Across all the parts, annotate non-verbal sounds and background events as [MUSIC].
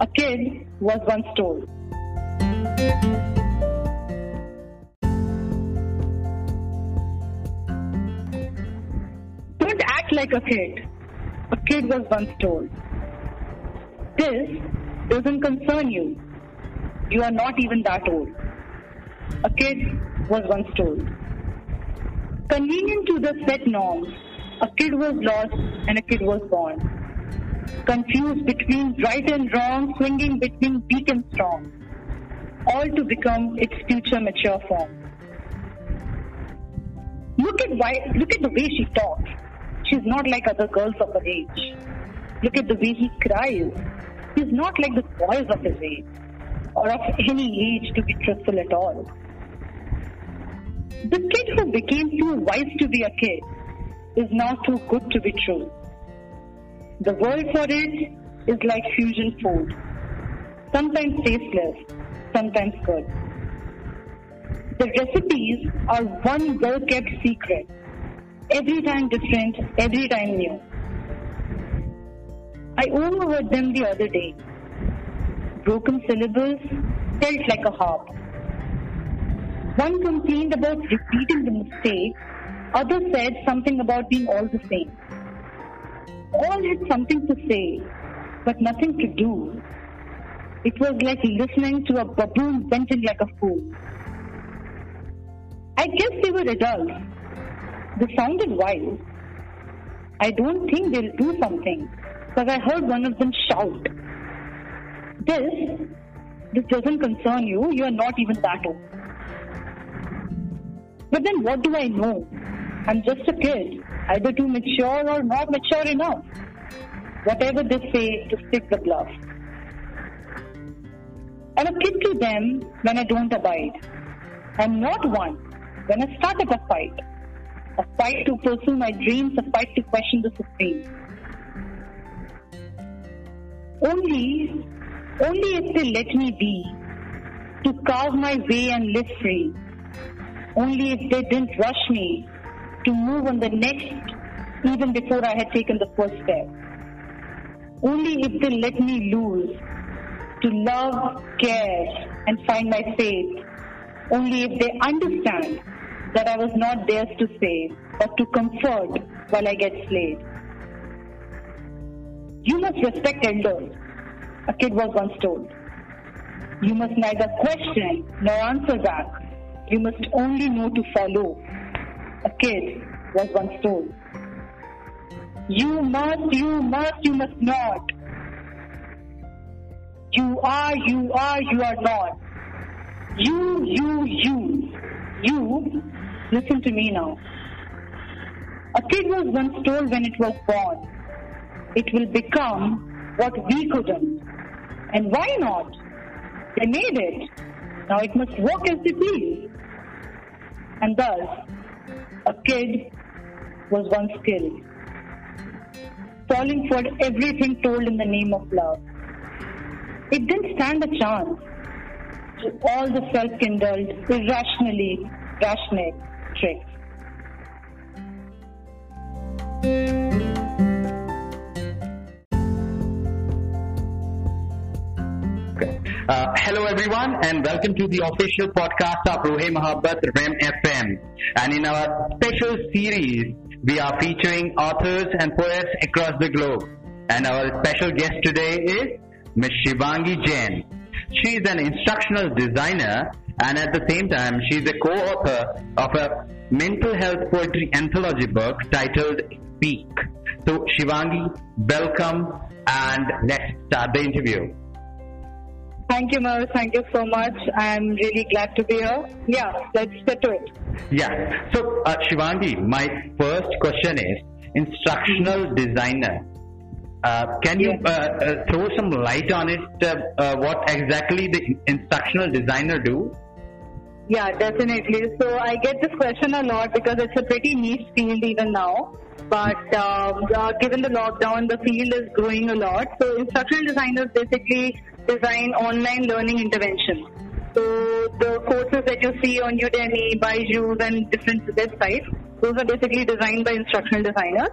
A kid was once told. Don't act like a kid. A kid was once told. This doesn't concern you. You are not even that old. A kid was once told. Convenient to the set norms, a kid was lost and a kid was born. Confused between right and wrong, swinging between weak and strong, all to become its future mature form. Look at why, look at the way she talks. She's not like other girls of her age. Look at the way he cries. He's not like the boys of his age, or of any age to be truthful at all. The kid who became too wise to be a kid is now too good to be true. The word for it is like fusion food. Sometimes tasteless, sometimes good. The recipes are one well kept secret. Every time different, every time new. I overheard them the other day. Broken syllables felt like a harp. One complained about repeating the mistake, others said something about being all the same. All had something to say, but nothing to do. It was like listening to a baboon venting like a fool. I guess they were adults. They sounded wild. I don't think they'll do something, because I heard one of them shout. This, this doesn't concern you. You are not even that old. But then what do I know? I'm just a kid, either too mature or not mature enough. Whatever they say to stick the bluff. I'm a kid to them when I don't abide. I'm not one when I start up a fight. A fight to pursue my dreams, a fight to question the supreme. Only, only if they let me be, to carve my way and live free. Only if they didn't rush me to move on the next, even before I had taken the first step. Only if they let me lose to love, care, and find my faith. Only if they understand that I was not theirs to save, but to comfort while I get slayed. You must respect elders, a kid was once told. You must neither question nor answer back. You must only know to follow, a kid was once told. You must, you must, you must not. You are, you are, you are not. You, you, you. You, listen to me now. A kid was once told when it was born, it will become what we couldn't. And why not? They made it. Now it must work as they please. And thus, a kid was once killed, falling for everything told in the name of love. It didn't stand a chance to all the self-kindled, irrationally rational tricks. Uh, hello everyone and welcome to the official podcast of Rohe Mohabbat REM FM. And in our special series, we are featuring authors and poets across the globe. And our special guest today is Ms. Shivangi Jain. She is an instructional designer and at the same time she is a co-author of a mental health poetry anthology book titled Speak. So Shivangi, welcome and let's start the interview. Thank you, Mer. Thank you so much. I'm really glad to be here. Yeah, let's get to it. Yeah. So, uh, Shivangi, my first question is instructional designer. Uh, can you uh, uh, throw some light on it? Uh, uh, what exactly the instructional designer do? Yeah, definitely. So I get this question a lot because it's a pretty niche field even now. But um, uh, given the lockdown, the field is growing a lot. So instructional designers basically design online learning interventions. So the courses that you see on Udemy, Byju's, and different websites, those are basically designed by instructional designers.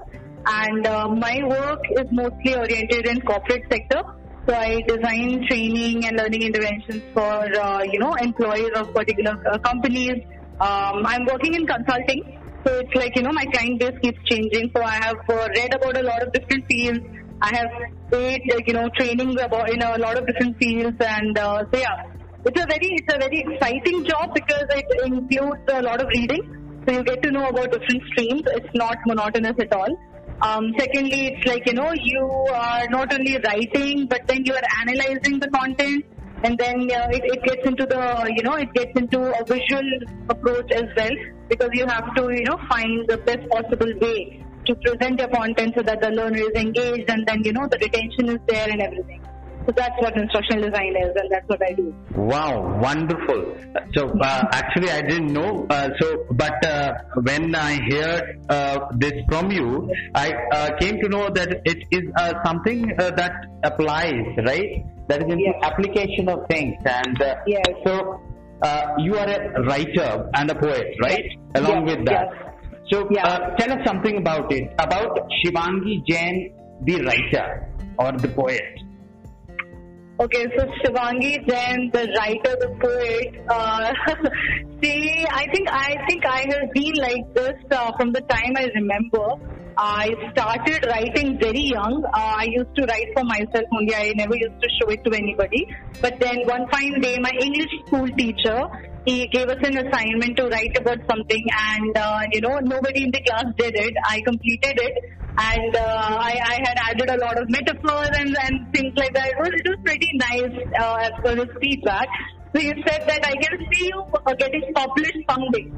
And uh, my work is mostly oriented in corporate sector. So I design training and learning interventions for uh, you know employees of particular uh, companies. Um, I'm working in consulting, so it's like you know my client base keeps changing. So I have uh, read about a lot of different fields. I have paid you know trainings about in a lot of different fields, and uh, so yeah, it's a very it's a very exciting job because it includes a lot of reading. So you get to know about different streams. It's not monotonous at all. Um, secondly, it's like, you know, you are not only writing, but then you are analyzing the content. And then uh, it, it gets into the, you know, it gets into a visual approach as well because you have to, you know, find the best possible way to present your content so that the learner is engaged and then, you know, the retention is there and everything. So that's what instructional design is, and that's what I do. Wow, wonderful. So uh, actually, I didn't know. Uh, so, but uh, when I heard uh, this from you, I uh, came to know that it is uh, something that applies, right? That is in Yes. application of things, and Yes. so you are a writer and a poet, right? Along Yes, with that. So, Yeah. tell us something about it, about Shivangi Jain, the writer or the poet. Okay, so Shivangi Jain, the writer, the poet. Uh, [LAUGHS] see, I think I think I have been like this uh, from the time I remember. I started writing very young. Uh, I used to write for myself only. I never used to show it to anybody. But then one fine day, my English school teacher he gave us an assignment to write about something, and uh, you know nobody in the class did it. I completed it, and uh, I, I had added a lot of metaphors and, and things like that. It was, it was pretty nice uh, as per his feedback. So he said that I can see you uh, getting published someday.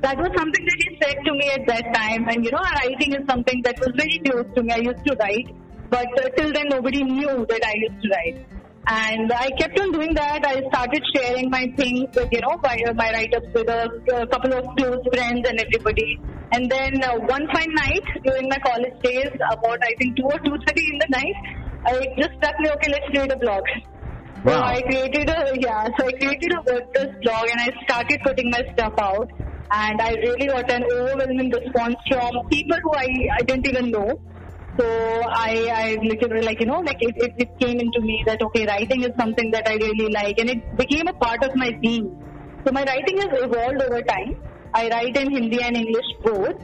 That was something that he said to me at that time. And you know, writing is something that was very close to me. I used to write, but uh, till then nobody knew that I used to write. And I kept on doing that. I started sharing my things with, you know, my, my write-ups with a, a couple of close friends and everybody. And then uh, one fine night during my college days, about I think 2 or 2.30 in the night, I just struck me, okay, let's create a blog. Wow. So I created a yeah, so I created a WordPress blog and I started putting my stuff out. And I really got an overwhelming response from people who I, I didn't even know. So I, I literally like you know like it, it, it came into me that okay writing is something that I really like and it became a part of my being. So my writing has evolved over time. I write in Hindi and English both.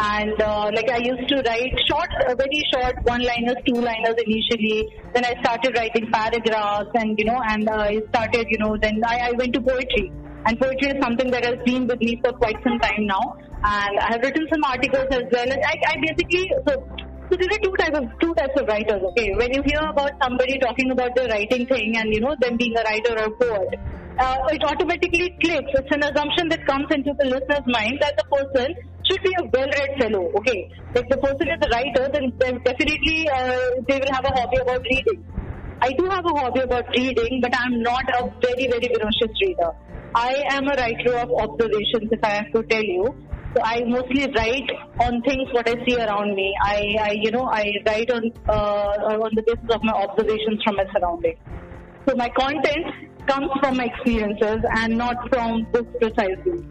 And uh, like I used to write short, uh, very short one-liners, two-liners initially. Then I started writing paragraphs, and you know, and uh, I started, you know, then I, I went to poetry. And poetry is something that has been with me for quite some time now. And I have written some articles as well. And I, I basically so so there are two types of two types of writers. Okay, when you hear about somebody talking about the writing thing and you know them being a writer or a poet, uh, it automatically clicks. It's an assumption that comes into the listener's mind that the person should be a well-read fellow. Okay, if the person is a writer, then, definitely uh, they will have a hobby about reading. I do have a hobby about reading, but I'm not a very very ferocious reader. I am a writer of observations, if I have to tell you. So I mostly write on things what I see around me. I, I you know, I write on uh, on the basis of my observations from my surroundings. So my content comes from my experiences and not from books precisely.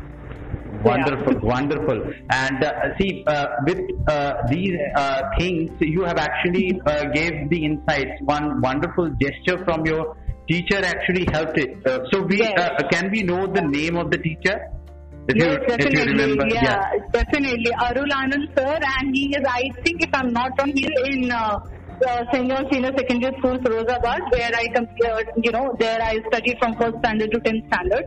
Wonderful, wonderful. And uh, see, uh, with uh, these uh, things, you have actually uh, gave the insights. One wonderful gesture from your teacher actually helped it. Uh, so we Yes. uh, can we know the name of the teacher? If Yes, you, if you definitely. remember, yeah, definitely. Arul Anand sir, and he is, I think, if I'm not wrong, he's in uh, uh. John Senior Secondary School, Firozabad, where I, com- uh, you know, there I studied from first standard to 10th standard.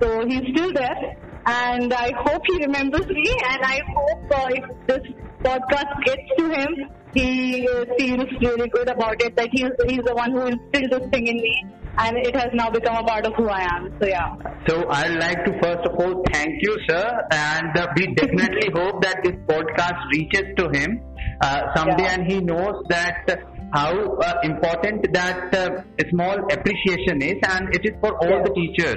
So he's still there, and I hope he remembers me, and I hope uh, if this podcast gets to him, he uh, feels really good about it. That he's he's the one who instilled this thing in me, and it has now become a part of who I am. So yeah. So I'd like to first of all thank you, sir, and uh, we definitely [LAUGHS] hope that this podcast reaches to him uh, someday, Yeah. and he knows that uh, how uh, important that uh, small appreciation is, and it is for all Yeah. the teachers.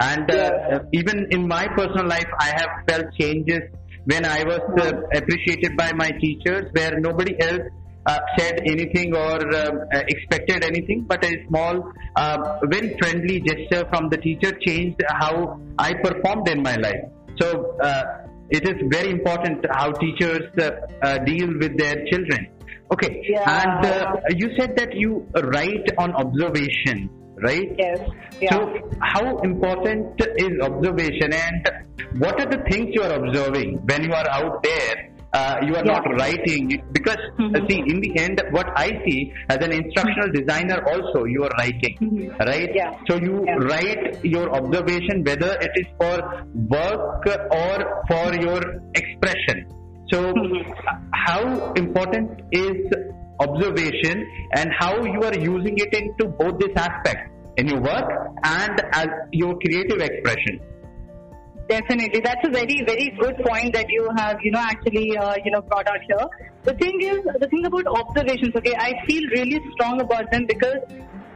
And uh, uh, even in my personal life, I have felt changes when I was uh, appreciated by my teachers, where nobody else said anything or um, uh, expected anything, but a small, uh, very friendly gesture from the teacher changed how I performed in my life. So uh, it is very important how teachers uh, uh, deal with their children. Okay. Yeah. And uh, you said that you write on observation, right? Yes. Yeah. So, how important is observation, and what are the things you are observing when you are out there? Uh, you are Yeah. not writing because uh, Mhm. see in the end what I see as an instructional designer also you are writing Mhm. right Yeah. so you Yeah. write your observation whether it is for work or for your expression so Mhm. uh, how important is observation and how you are using it into both these aspects in your work and as your creative expression Definitely, that's a very, very good point that you have, you know, actually, uh, you know, brought out here. The thing is, the thing about observations, okay, I feel really strong about them because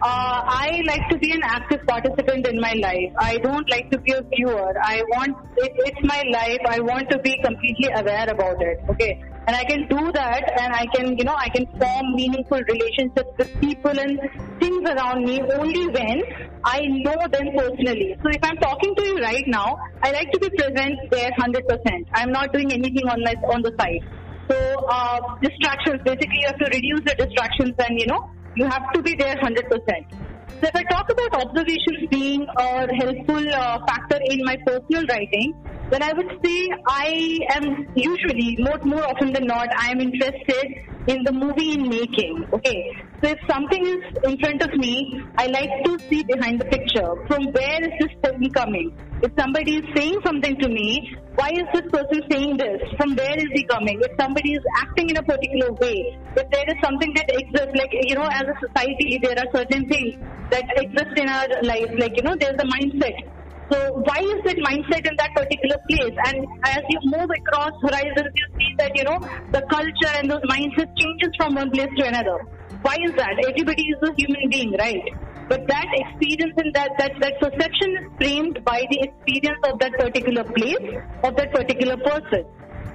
uh, I like to be an active participant in my life. I don't like to be a viewer. I want it, it's my life. I want to be completely aware about it. Okay, and I can do that, and I can, you know, I can form meaningful relationships with people and things around me only when I know them personally. So if I'm talking to you right now, I like to be present there 100%. I'm not doing anything on my on the side. So uh, distractions, basically, you have to reduce the distractions, and you know, you have to be there 100%. So if I talk about observations being a helpful uh, factor in my personal writing, then I would say I am usually, more, more often than not, I am interested in the movie in making. Okay, so if something is in front of me, I like to see behind the picture. From where is this person coming? If somebody is saying something to me, why is this person saying this? From where is he coming? If somebody is acting in a particular way, if there is something that exists, like, you know, as a society, there are certain things that exist in our life, like, you know, there's a mindset. So why is that mindset in that particular place? And as you move across horizons, you see that, you know, the culture and those mindsets changes from one place to another. Why is that? Everybody is a human being, right? But that experience and that, that, that perception is framed by the experience of that particular place, of that particular person.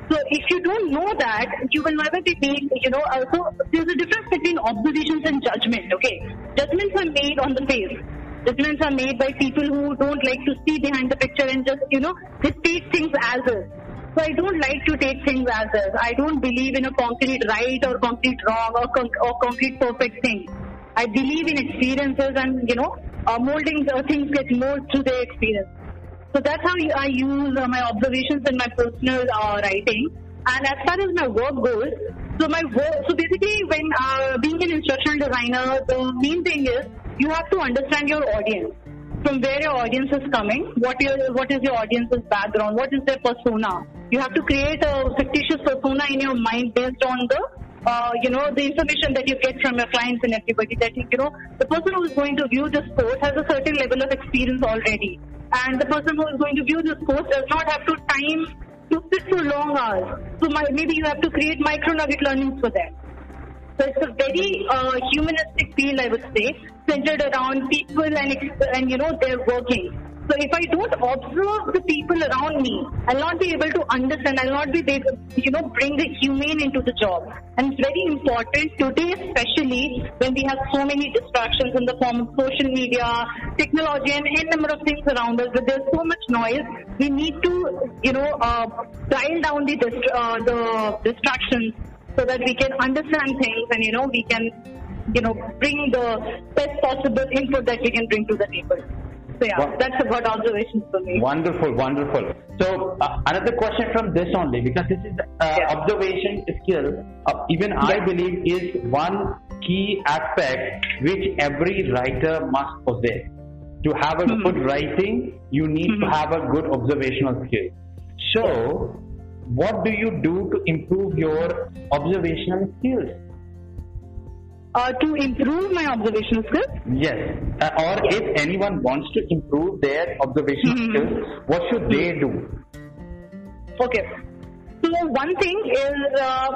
So if you don't know that, you will never be made, you know, uh, also there's a difference between observations and judgment, okay? Judgments are made on the face. Judgments are made by people who don't like to see behind the picture and just, you know, take things as is. So I don't like to take things as is. I don't believe in a concrete right or concrete wrong or, con- or concrete perfect thing. I believe in experiences and, you know, uh, molding uh, things get molded through their experience. So that's how I use uh, my observations in my personal uh, writing. And as far as my work goes, so my work, so basically when uh, being an instructional designer, the main thing is you have to understand your audience. From where your audience is coming, what your what is your audience's background, what is their persona. You have to create a fictitious persona in your mind based on the uh, you know, the information that you get from your clients and everybody that, you know, the person who is going to view this course has a certain level of experience already. And the person who is going to view this course does not have to time to sit for long hours. So my, maybe you have to create micro nugget learnings for them. So it's a very uh, humanistic field, I would say, centered around people and, and, you know, their working. So if I don't observe the people around me, I'll not be able to understand. I'll not be able, to, you know, bring the humane into the job. And it's very important today, especially when we have so many distractions in the form of social media, technology, and a number of things around us. But there's so much noise. We need to, you know, uh, dial down the dist- uh, the distractions so that we can understand things and you know we can, you know, bring the best possible input that we can bring to the table. So yeah, Wow. that's about observations for me. Wonderful, wonderful. So uh, another question from this only because this is uh, Yeah. observation skill. Uh, even I believe is one key aspect which every writer must possess. To have a Mhm. good writing, you need to Mhm. have a good observational skill. So, what do you do to improve your observational skills? Uh, to improve my observational skills, Yes. Uh, or if anyone wants to improve their observational Mhm. skills, what should they do? Okay. So one thing is uh,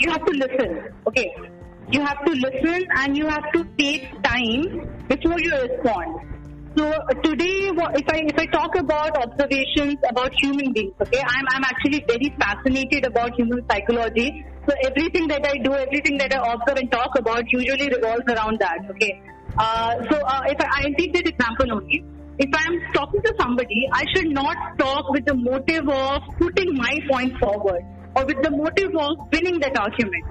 you have to listen. Okay. You have to listen and you have to take time before you respond. So today, if I if I talk about observations about human beings, okay, I'm I'm actually very fascinated about human psychology. So everything that I do, everything that I observe and talk about, usually revolves around that. Okay. Uh, so uh, if I, I take that example only, if I'm talking to somebody, I should not talk with the motive of putting my point forward or with the motive of winning that argument.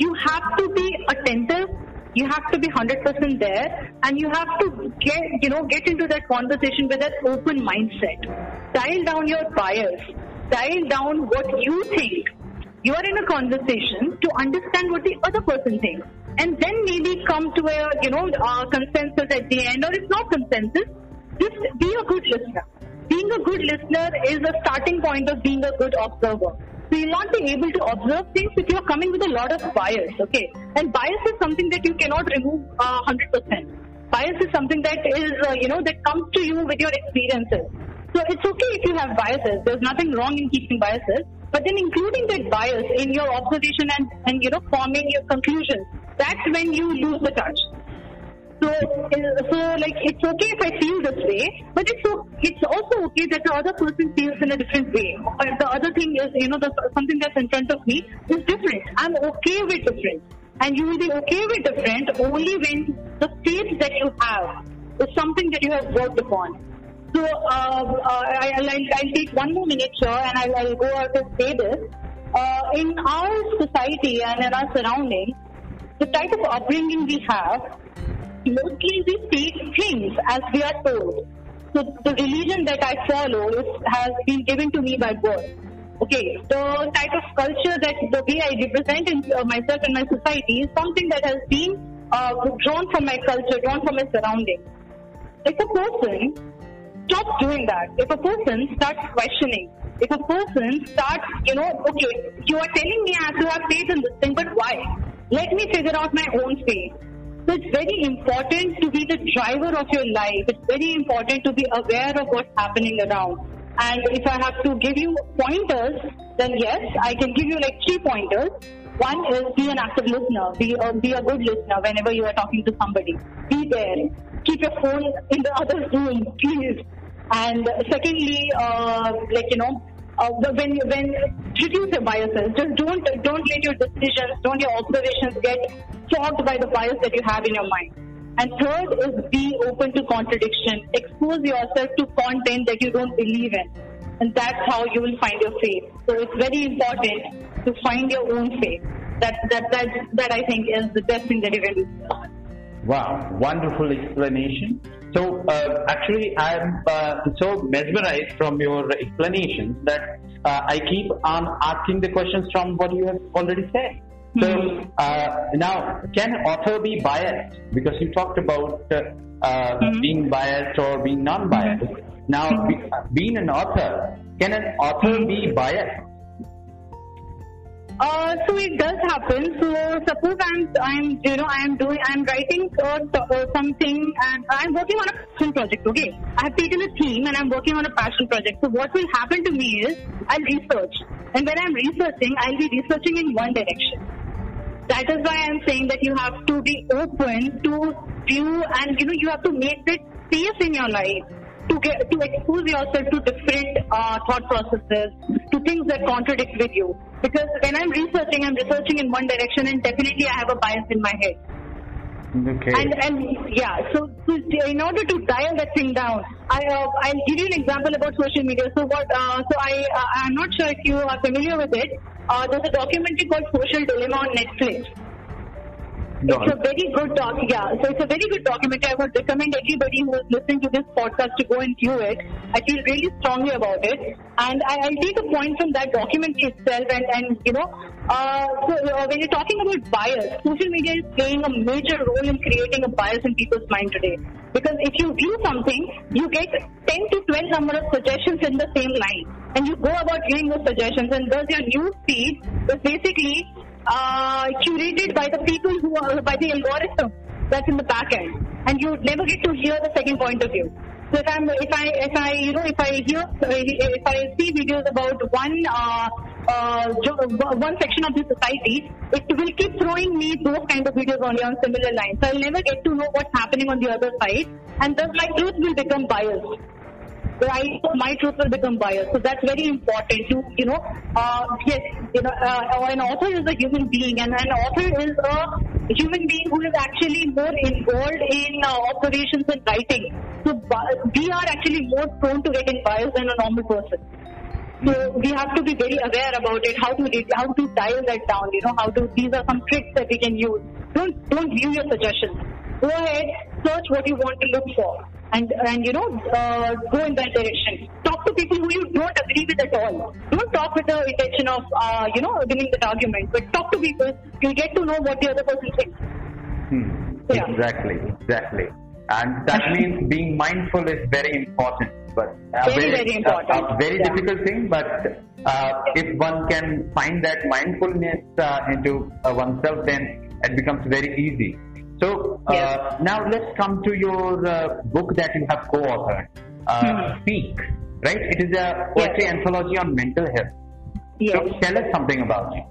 you have to be attentive. You have to be 100% there and you have to get, you know, get into that conversation with an open mindset. Dial down your bias. Dial down what you think. You are in a conversation to understand what the other person thinks and then maybe come to a, you know, consensus at the end or if not consensus, just be a good listener. Being a good listener is a starting point of being a good observer. So you'll not be able to observe things if you're coming with a lot of bias, okay? And bias is something that you cannot remove uh, 100%. Bias is something that is, uh, you know, that comes to you with your experiences. So it's okay if you have biases. There's nothing wrong in keeping biases. But then including that bias in your observation and, and you know, forming your conclusions, that's when you lose the touch. So, uh, so like it's okay if I feel this way, but it's so, it's also okay that the other person feels in a different way. Or the other thing is, you know, the, something that's in front of me is different. I'm okay with different, and you will be okay with different only when the faith that you have is something that you have worked upon. So uh, uh, I, will I'll take one more minute here, and I'll, I'll go out and say this. Uh, in our society and in our surroundings, the type of upbringing we have mostly we take things as we are told. So the religion that I follow is, has been given to me by birth. Okay, the type of culture that the way I represent in, uh, myself and my society is something that has been uh, drawn from my culture, drawn from my surroundings. If a person stops doing that, if a person starts questioning, if a person starts, you know, okay, you are telling me I have to have faith in this thing, but why? Let me figure out my own faith. So it's very important to be the driver of your life. It's very important to be aware of what's happening around. And if I have to give you pointers, then yes, I can give you like three pointers. One is be an active listener. Be a, be a good listener whenever you are talking to somebody. Be there. Keep your phone in the other room, please. And secondly, uh, like you know, uh, when when reduce your biases. Just don't don't let your decisions, don't your observations get fogged by the bias that you have in your mind. And third is be open to contradiction. Expose yourself to content that you don't believe in. And that's how you will find your faith. So it's very important to find your own faith. That that that that I think is the best thing that you can do. Wow, wonderful explanation. So uh, actually, I'm uh, so mesmerized from your explanations that uh, I keep on asking the questions from what you have already said. So mm-hmm. uh, now, can author be biased? Because you talked about uh, mm-hmm. being biased or being non-biased. Mm-hmm. Now, be, being an author, can an author be biased? Uh, so it does happen. So suppose I'm, I'm, you know, I'm doing, I'm writing or, uh, something, and I'm working on a passion project. Okay, I have taken a theme and I'm working on a passion project. So what will happen to me is I'll research, and when I'm researching, I'll be researching in one direction. That is why I'm saying that you have to be open to view, and you know, you have to make that space in your life to get to expose yourself to different uh, thought processes, to things that contradict with you. Because when I'm researching, I'm researching in one direction, and definitely I have a bias in my head. Okay. And and yeah, so, so in order to dial that thing down, I uh, I'll give you an example about social media. So what? Uh, so I uh, I'm not sure if you are familiar with it. Uh, there's a documentary called Social Dilemma on Netflix. It's a very good doc. Yeah, so it's a very good documentary. I would recommend everybody who is listening to this podcast to go and view it. I feel really strongly about it, and I, will take a point from that documentary itself. And and you know, uh, so uh, when you're talking about bias, social media is playing a major role in creating a bias in people's mind today. Because if you view something, you get 10 to 12 number of suggestions in the same line, and you go about viewing those suggestions, and thus your news feed is basically uh, curated by the people who by the algorithm that's in the back end, and you never get to hear the second point of view. So if I'm, if I, if I, you know, if I hear, if I see videos about one, uh, uh, one section of the society, it will keep throwing me those kind of videos only on similar lines. So I'll never get to know what's happening on the other side, and thus my truth will become biased right, my truth will become biased. So that's very important to, you know, uh, yes, you know, uh, an author is a human being and an author is a human being who is actually more involved in uh, operations and writing. So we are actually more prone to getting biased than a normal person. So we have to be very aware about it. How to how to dial that down. You know how to. These are some tricks that we can use. Don't don't view your suggestions. Go ahead, search what you want to look for, and and you know uh, go in that direction. Talk to people who you don't agree with at all. Don't talk with the intention of uh, you know winning that argument, but talk to people. You'll get to know what the other person thinks. Hmm. Yeah. Exactly, exactly. And that [LAUGHS] means being mindful is very important. But a Very, very important. A, a very Yeah. difficult thing, but uh, if one can find that mindfulness uh, into uh, oneself, then it becomes very easy. So uh, Yes. now let's come to your uh, book that you have co-authored, uh, Hmm. Speak. Right? It is a poetry Yes. anthology on mental health. Yes. So tell us something about it.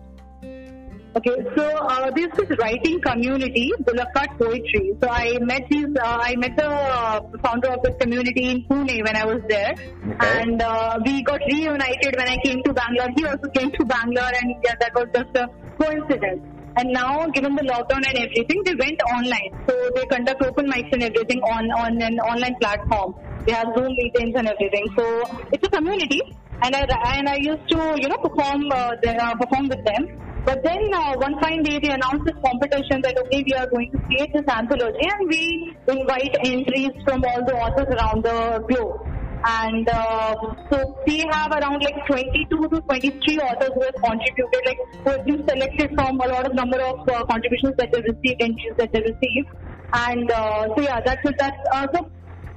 Okay, so uh, this is writing community, Bulakat Poetry. So I met these, uh, I met the uh, founder of this community in Pune when I was there, Okay. and uh, we got reunited when I came to Bangalore. He also came to Bangalore, and yeah, that was just a coincidence. And now, given the lockdown and everything, they went online. So they conduct open mics and everything on on an online platform. They have Zoom meetings and everything. So it's a community, and I and I used to you know perform uh, the, uh, perform with them. But then uh, one fine day they announced this competition that okay we are going to create this anthology and we invite entries from all the authors around the globe. And uh, so we have around like 22 to 23 authors who have contributed, like who have been selected from a lot of number of uh, contributions that they received, entries that they received. And uh, so yeah, that's it. That's uh, so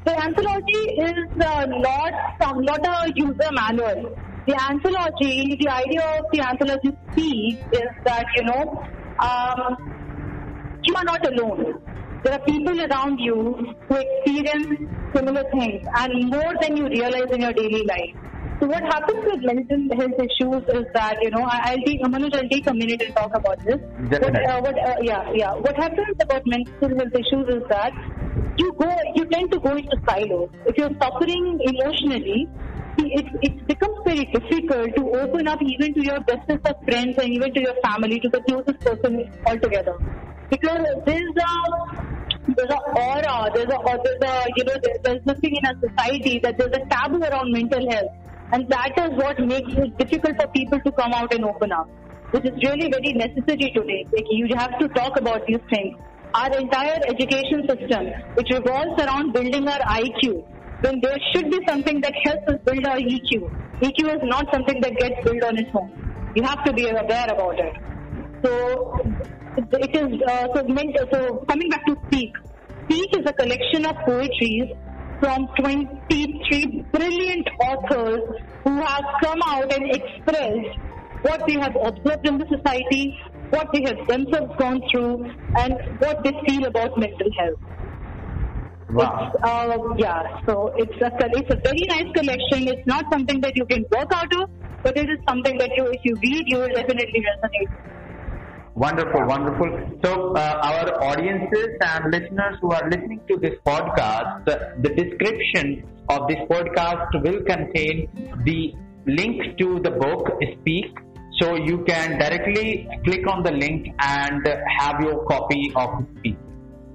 the anthology is uh, not some, not a user manual. The anthology, the idea of the anthology speak is that you know um, you are not alone. There are people around you who experience similar things and more than you realize in your daily life. So what happens with mental health issues is that you know I- I'll take Manoj, I'll take a minute and talk about this. What, Definitely. uh, what, uh, yeah, yeah. What happens about mental health issues is that you go, you tend to go into silos. If you're suffering emotionally, it, it becomes very difficult to open up even to your bestest of friends and even to your family, to the closest person altogether. Because there's a there's a aura, there's a, there's a, you know, there- there's nothing in our society that there's a taboo around mental health. And that is what makes it difficult for people to come out and open up, which is really very necessary today. Like you have to talk about these things. Our entire education system, which revolves around building our IQ, then there should be something that helps us build our EQ. EQ is not something that gets built on its own. You have to be aware about it. So it is uh, so, coming back to Speak. Speak is a collection of poetries from 23 brilliant authors who have come out and expressed what they have observed in the society, what they have themselves gone through, and what they feel about mental health. Wow. It's, uh, yeah, so it's a, it's a very nice collection. It's not something that you can work out of, but it is something that you, if you read, you will definitely resonate. Wonderful, wonderful. So, uh, our audiences and listeners who are listening to this podcast, the, description of this podcast will contain the link to the book Speak. So you can directly click on the link and have your copy of Speak.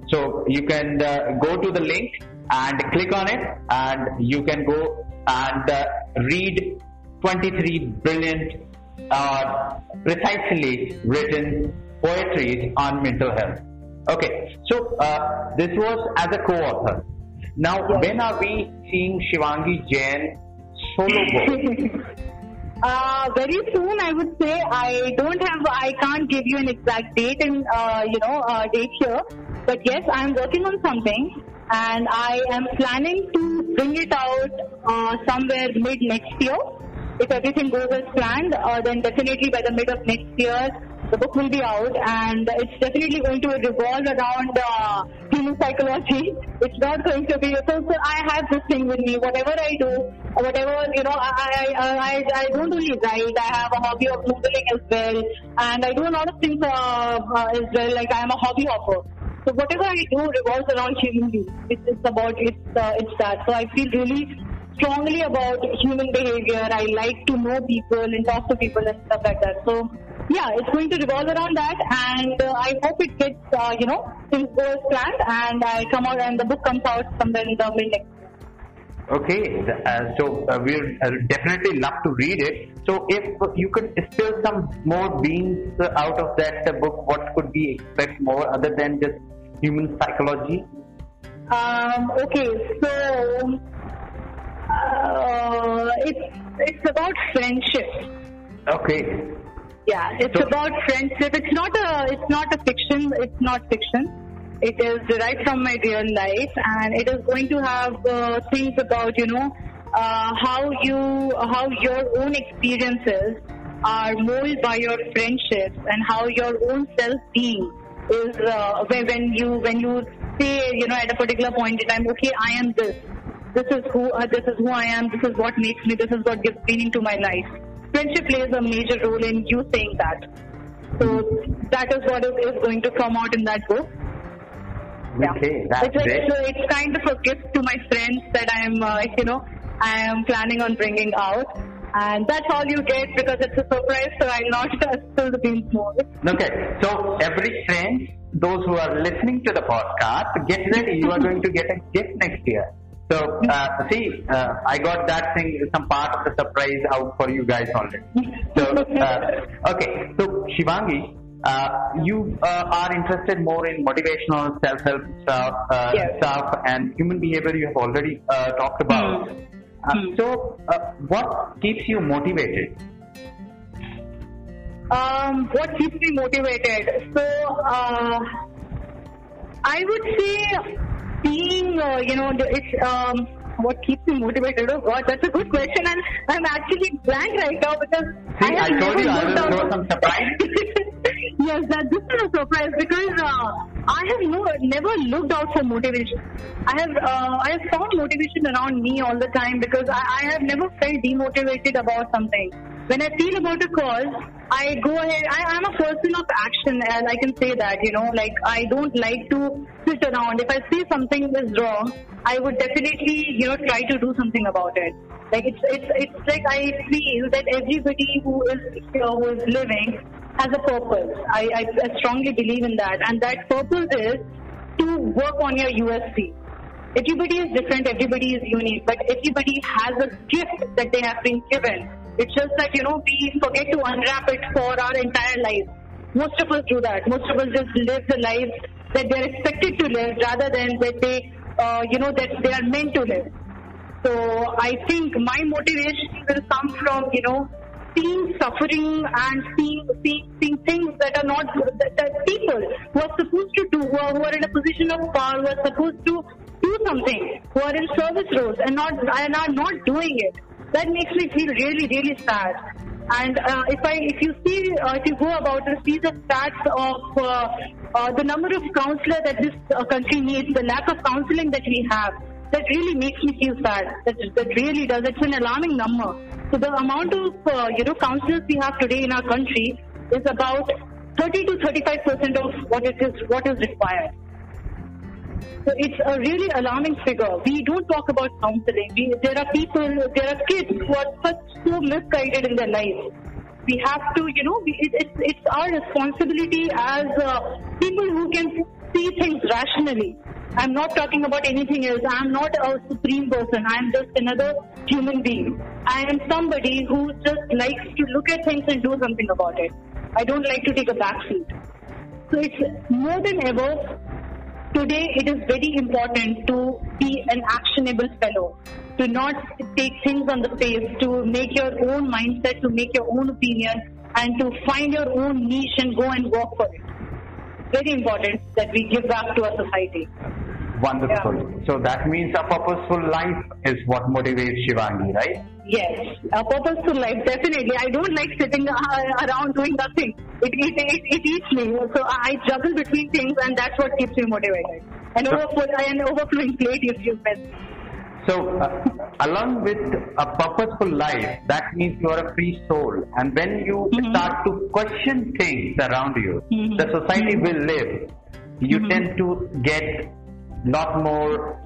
So you can uh, go to the link and click on it, and you can go and uh, read 23 brilliant, uh, precisely written poetries on mental health. Okay, so uh, this was as a co-author. Now, when are we seeing Shivangi Jain solo book? [LAUGHS] Uh, very soon, I would say. I don't have, I can't give you an exact date and, uh, you know, uh, date here. But yes, I'm working on something and I am planning to bring it out uh, somewhere mid next year. If everything goes as planned, uh, then definitely by the mid of next year, the book will be out and it's definitely going to revolve around uh, human psychology. [LAUGHS] It's not going to be, so, so I have this thing with me. Whatever I do, whatever, you know, I, I, I, I don't only write, I have a hobby of noodling as well and I do a lot of things uh, uh, as well, like I am a hobby hopper. So whatever I do revolves around human beings. It's, it's about, it's, uh, it's that. So I feel really strongly about human behavior. I like to know people and talk to people and stuff like that. So yeah, it's going to revolve around that, and uh, I hope it gets uh, you know things go as planned, and I come out and the book comes out somewhere in the mid next. Okay, uh, so uh, we'll uh, definitely love to read it. So if you could spill some more beans out of that book, what could we expect more other than just human psychology? Um, okay, so uh, it's it's about friendship. Okay. Yeah, it's So- about friendship. It's not a it's not a fiction. It's not fiction. It is derived from my real life, and it is going to have uh, things about you know uh, how you how your own experiences are molded by your friendships, and how your own self being is uh, when when you when you say you know at a particular point in time, okay, I am this. This is who uh, this is who I am. This is what makes me. This is what gives meaning to my life. Friendship plays a major role in you saying that. So that is what is, going to come out in that book. Yeah. Okay, that's it's, like, so it's kind of a gift to my friends that I'm, uh, you know, I am planning on bringing out. And that's all you get because it's a surprise, so I'll not [LAUGHS] spill the beans more. Okay, so every friend, those who are listening to the podcast, get ready. You are [LAUGHS] going to get a gift next year. So, uh, see, uh, I got that thing, some part of the surprise out for you guys already. So, uh, okay, so Shivangi, uh, you uh, are interested more in motivational self-help stuff, uh, Yes. stuff, and human behavior. You have already uh, talked about. Uh, Hmm. So, uh, what keeps you motivated? Um, what keeps me motivated? So, uh, I would say being, uh, you know, it's um, what keeps me motivated. Oh God, that's a good question, and I'm actually blank right now because See, have I told you I will throw some surprise. [LAUGHS] yes, that this is a surprise because uh, I have no, never looked out for motivation. I have uh, I have found motivation around me all the time because I, I have never felt demotivated about something. When I feel about a cause, I go ahead. I am a person of action, and I can say that. You know, like I don't like to sit around. If I see something is wrong, I would definitely you know try to do something about it. Like it's it's it's like I feel that everybody who is know, who is living has a purpose. I, I, I strongly believe in that, and that purpose is to work on your USP. Everybody is different, everybody is unique, but everybody has a gift that they have been given. It's just that, you know, we forget to unwrap it for our entire life. Most of us do that. Most of us just live the lives that they're expected to live rather than that they, uh, you know, that they are meant to live. So I think my motivation will come from, you know, seeing suffering and seeing, seeing, seeing things that are not, that, that people who are supposed to do, who are, who are in a position of power, who are supposed to do something, who are in service roles and not, and are not doing it. That makes me feel really, really sad. And uh, if I, if you see, uh, if you go about and see the stats of uh, uh, the number of counselors that this uh, country needs, the lack of counseling that we have, that really makes me feel sad. That, that really does. It's an alarming number. So the amount of uh, you know counselors we have today in our country is about 30 to 35 percent of what it is what is required. So it's a really alarming figure. We don't talk about counseling. We, there are people, there are kids who are such so misguided in their lives. We have to, you know, we, it, it's it's our responsibility as uh, people who can see things rationally. I'm not talking about anything else. I'm not a supreme person. I'm just another human being. I am somebody who just likes to look at things and do something about it. I don't like to take a back seat. So it's more than ever Today, it is very important to be an actionable fellow, to not take things on the face, to make your own mindset, to make your own opinion, and to find your own niche and go and work for it. Very important that we give back to our society. Wonderful. So that means a purposeful life is what motivates Shivangi, right? Yes, a purposeful life, definitely. I don't like sitting uh, around doing nothing. It, it, it, it eats me. So I juggle between things, and that's what keeps me motivated. An, overflow, an overflowing plate, if you will. So, uh, along with a purposeful life, that means you are a free soul. And when you Mhm. start to question things around you, Mhm. the society will live. You Mhm. tend to get lot more,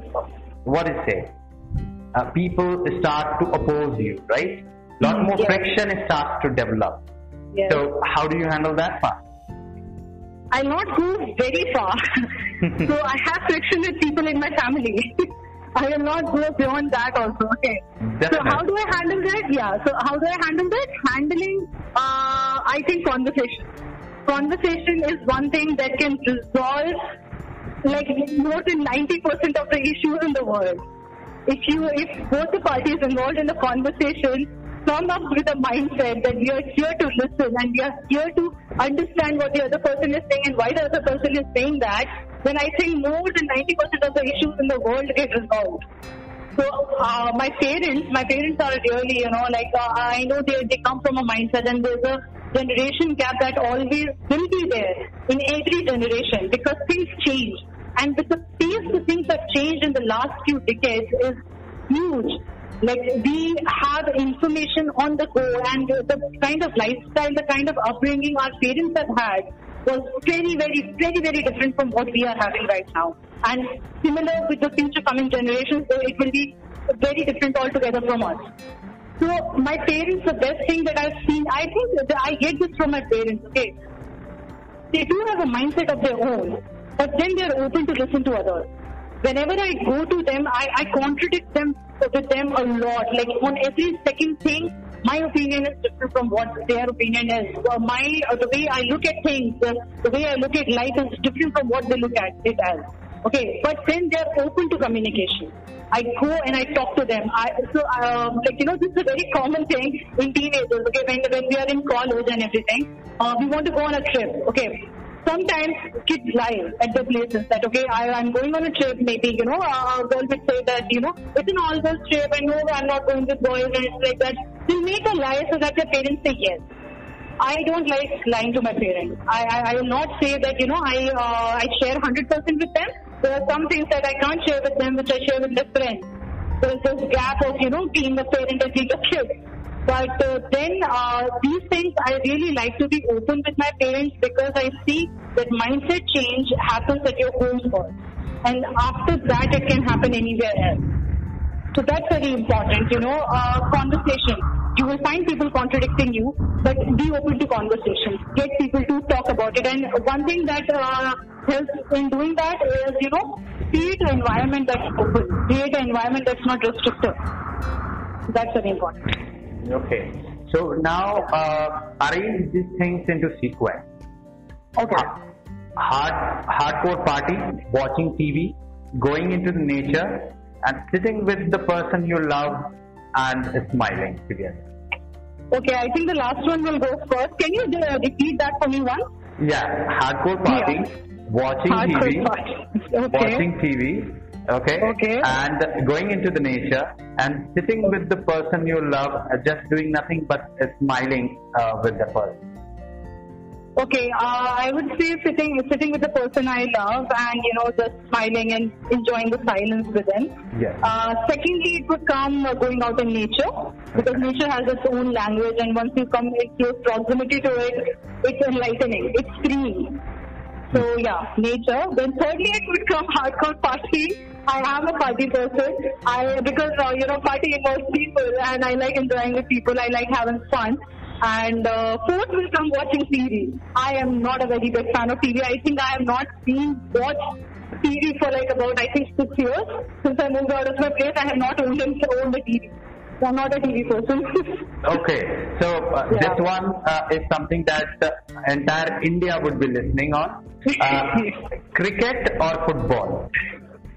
what is it? Uh, people start to oppose you, right? Lot Mhm, more yes. friction starts to develop. Yes. So, how do you handle that part? I'll not go very far. [LAUGHS] so I have friction with people in my family. [LAUGHS] I will not go beyond that also. Okay. Definitely. So how do I handle that? Yeah. So how do I handle that? Handling, uh, I think conversation. Conversation is one thing that can resolve like more than 90% of the issues in the world. If you, if both the parties involved in the conversation come up with a mindset that we are here to listen and we are here to understand what the other person is saying and why the other person is saying that, then I think more than 90% of the issues in the world get resolved. So uh, my parents, my parents are really, you know, like uh, I know they they come from a mindset and there's a generation gap that always will be there in every generation because things change. And with the pace the things have changed in the last few decades is huge. Like we have information on the go and the kind of lifestyle, the kind of upbringing our parents have had was very, very, very, very different from what we are having right now. And similar with the future coming generations, it will be very different altogether from us. So my parents, the best thing that I've seen, I think I get this from my parents, okay? They do have a mindset of their own, but then they're open to listen to others. Whenever I go to them, I, I contradict them with them a lot. Like on every second thing, my opinion is different from what their opinion is. My the way I look at things, the, the way I look at life is different from what they look at it as. Okay, but then they're open to communication. I go and I talk to them. I, so, um, like you know, this is a very common thing in teenagers. Okay, when when we are in college and everything, uh, we want to go on a trip. Okay, sometimes kids lie at the places that okay I, i'm going on a trip maybe you know a girl would say that you know it's an all girls trip and no i'm not going with boys and it's like that they make a lie so that their parents say yes I don't like lying to my parents. I, I, I will not say that, you know, I uh, I share 100% with them. There are some things that I can't share with them, which I share with my friends. There's this gap of, you know, being a parent and being a kid. But uh, then uh, these things I really like to be open with my parents because I see that mindset change happens at your home first. And after that, it can happen anywhere else. So that's very important, you know, uh, conversation. You will find people contradicting you, but be open to conversation. Get people to talk about it. And one thing that uh, helps in doing that is, you know, create an environment that's open. Create an environment that's not restrictive. That's very important. Okay. So now uh, arrange these things into sequence. Okay. Hard, hardcore party, watching TV, going into the nature, and sitting with the person you love and smiling together. Okay, I think the last one will go first. Can you uh, repeat that for me once? Yeah, hardcore party, yeah. watching Hardcore TV, party. [LAUGHS] Okay. watching TV, okay, Okay. and going into the nature and sitting with the person you love, uh, just doing nothing but uh, smiling uh, with the person. Okay, uh, I would say sitting sitting with the person I love and you know just smiling and enjoying the silence with them. Yes. Uh, secondly, it would come uh, going out in nature because nature has its own language, and once you come in close proximity to it, it's enlightening. It's freeing. So yeah, nature. Then thirdly, it would come hardcore party. I am a party person. I because uh, you know party involves people, and I like enjoying with people. I like having fun. And uh, fourth will come watching TV. I am not a very big fan of TV. I think I have not seen watched TV for like about I think six years since I moved out of my place. I have not owned owned a TV. I'm not a TV person. [LAUGHS] Okay, so uh, Yeah. this one uh, is something that uh, entire India would be listening on. Uh, [LAUGHS] cricket or football?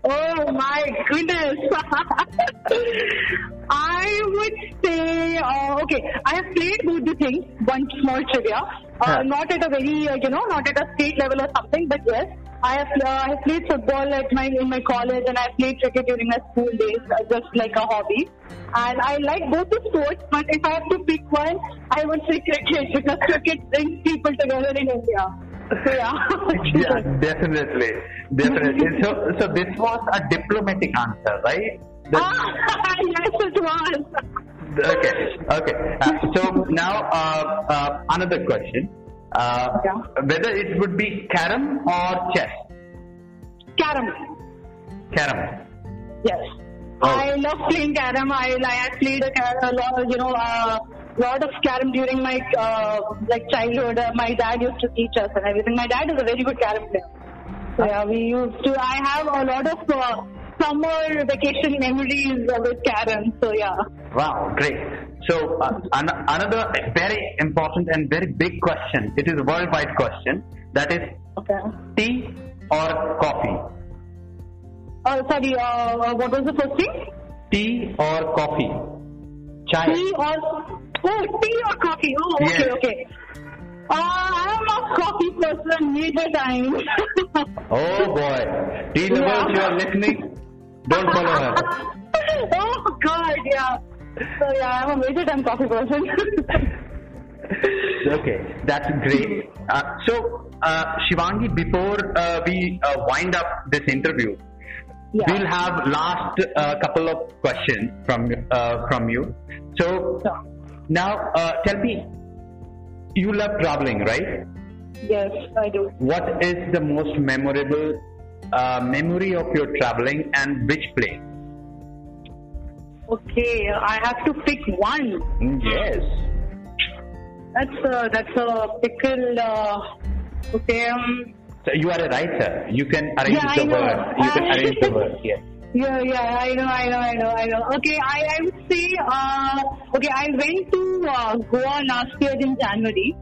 Oh my goodness. [LAUGHS] I would say, uh, okay, I have played both the things. One small trivia. Uh, Not at a very, uh, you know, not at a state level or something, but yes. I have, uh, I have played football at my in my college and I played cricket during my school days, uh, just like a hobby. And I like both the sports, but if I have to pick one, I would say cricket [LAUGHS] because cricket brings people together in India. So yeah. [LAUGHS] yeah, definitely, definitely. so, so this was a diplomatic answer, right? [LAUGHS] Ah, yes, it was. Okay, okay. Uh, so now uh, uh, another question: uh, Yeah. whether it would be carom or chess? Carom. Carom. Yes. Oh. I love playing carom. I I played a lot, you know, a lot of carom during my uh, like childhood. Uh, my dad used to teach us and everything. My dad is a very good carom player. So yeah, we used to. I have a lot of uh, summer vacation memories with carom. So yeah. Wow, great. So uh, an- another very important and very big question. It is a worldwide question. That is Okay. tea or coffee? Uh, sorry, uh, what was the first thing? Tea or coffee? Chai. Tea or oh, tea or coffee? Oh, okay, Yes. okay. Uh, I'm a coffee person. Neither time. [LAUGHS] Oh boy. Tea lovers, Yeah. you are listening? Don't follow her. [LAUGHS] oh God, yeah. So yeah, I'm a major time coffee person. [LAUGHS] Okay, that's great. Uh, so, uh, Shivangi, before uh, we uh, wind up this interview, yeah. we'll have last uh, couple of questions from uh, from you. So now, uh, tell me, you love traveling, right? Yes, I do. What is the most memorable uh, memory of your traveling, and which place? Okay, I have to pick one. Yes. That's a, that's a pickle. Uh, okay. Um, So you are a writer. You can arrange Yeah, the word. You can arrange the [LAUGHS] word. Yes. yeah, yeah, I know, I know, I know, I know. Okay, I, I would say, uh, okay, I went to uh, Goa last year in January,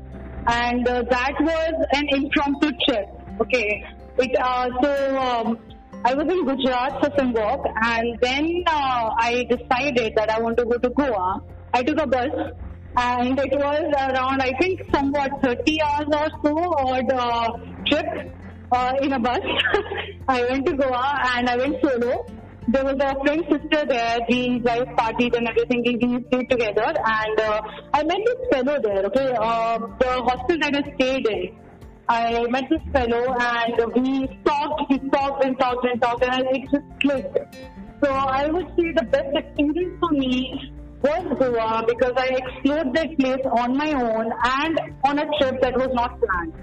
and uh, that was an impromptu trip. Okay, it uh, so um, I was in Gujarat for some work, and then uh, I decided that I want to go to Goa. I took a bus, and it was around I think somewhat 30 hours or so odd uh, trip uh, in a bus. [LAUGHS] I went to Goa and I went solo. There was a friend sister there. We guys partied and everything. We stayed together, and uh, I met this fellow there. Okay, uh, the hostel that I stayed in. I met this fellow and we talked, we talked and talked and talked and it just clicked. So I would say the best experience for me was Goa because I explored that place on my own and on a trip that was not planned.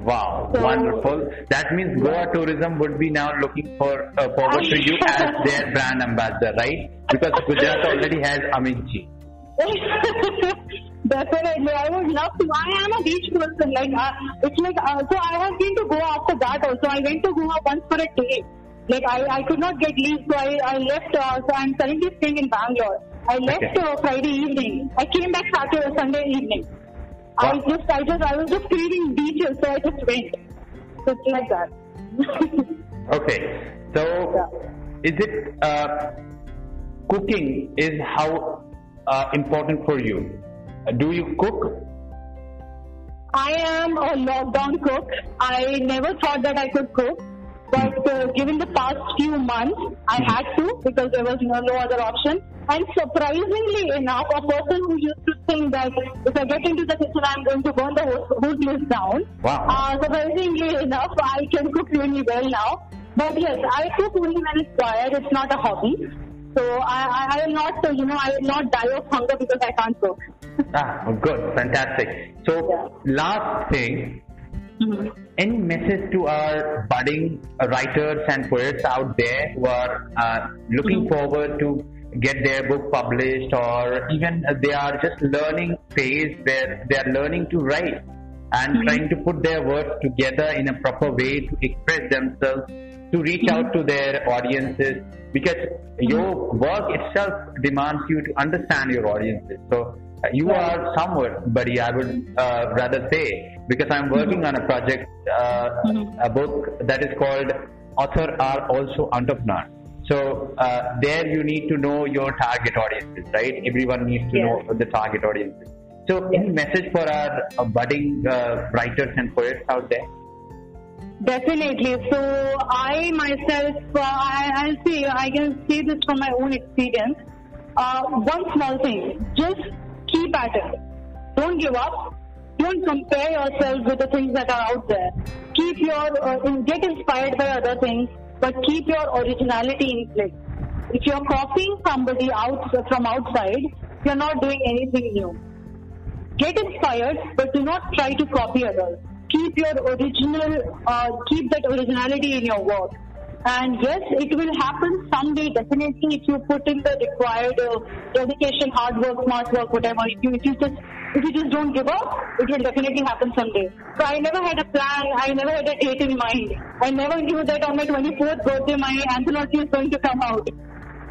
Wow, So- wonderful. That means Goa Tourism would be now looking for uh, forward to you [LAUGHS] as their brand ambassador, right? Because Gujarat already has Amitji. [LAUGHS] Definitely, I would love to. I am a beach person. Like uh, it's like uh, so. I have been to Goa after that also. I went to Goa once for a day. Like I, I could not get leave, so I, I left. Uh, so I'm currently staying in Bangalore. I left Okay. uh, Friday evening. I came back Saturday Sunday evening. I just I just I was just craving beaches, so I just went. So it's like that. [LAUGHS] Okay, so is it uh, cooking is how uh, important for you? Uh, do you cook? I am a lockdown cook. I never thought that I could cook. But uh, given the past few months, I had to because there was no, no other option. And surprisingly enough, a person who used to think that if I get into the kitchen, I'm going to burn the whole, whole place down. Wow. Uh, surprisingly enough, I can cook really well now. But yes, I cook only when it's required. It's not a hobby. So I, I, I will not, you know, I will not die of hunger because I can't cook. [LAUGHS] Ah, good, fantastic. So, last thing, Mhm. any message to our budding writers and poets out there who are uh, looking forward to get their book published or even they are just learning phase where they are learning to write and trying to put their words together in a proper way to express themselves to reach out to their audiences because your work itself demands you to understand your audiences. So uh, you are somebody I would uh, rather say because I'm working on a project, uh, a book that is called Author Are Also Entrepreneurs. So uh, there you need to know your target audiences, right? Everyone needs to know the target audiences. So any message for our uh, budding uh, writers and poets out there? Definitely. So I myself, uh, I, I'll say, I can say this from my own experience. Uh, one small thing, just keep at it. Don't give up. Don't compare yourself with the things that are out there. Keep your, uh, get inspired by other things, but keep your originality in place. If you're copying somebody out from outside, you're not doing anything new. Get inspired, but do not try to copy others. Keep your original, uh, keep that originality in your work. And yes, it will happen someday, definitely, if you put in the required uh, dedication, hard work, smart work, whatever. If you, if you just if you just don't give up, it will definitely happen someday. So I never had a plan. I never had a date in mind. I never knew that on my 24th birthday, my anthology is going to come out.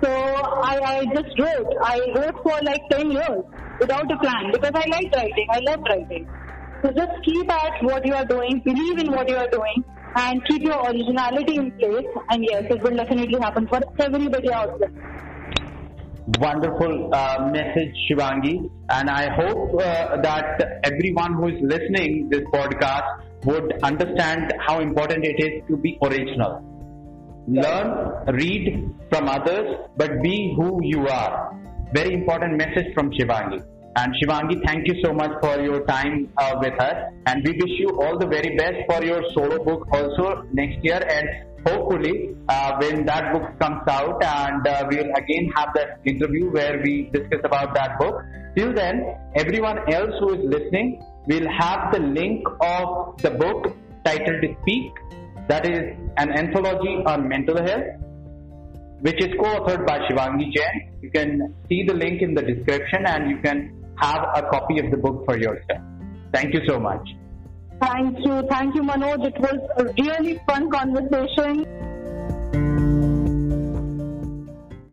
So I, I just wrote. I wrote for like 10 years without a plan because I like writing. I love writing. So just keep at what you are doing, believe in what you are doing, and keep your originality in place. And yes, it will definitely happen for everybody out there. Wonderful uh, message, Shivangi. And I hope uh, that everyone who is listening this podcast would understand how important it is to be original. Learn, read from others, but be who you are. Very important message from Shivangi. And Shivangi, thank you so much for your time uh, with us. And we wish you all the very best for your solo book also next year. And hopefully, uh, when that book comes out, and uh, we'll again have that interview where we discuss about that book. Till then, everyone else who is listening, we'll have the link of the book titled Speak. That is an anthology on mental health which is co-authored by Shivangi Jain. You can see the link in the description and you can have a copy of the book for yourself. Thank you so much. Thank you. Thank you, Manoj. It was a really fun conversation.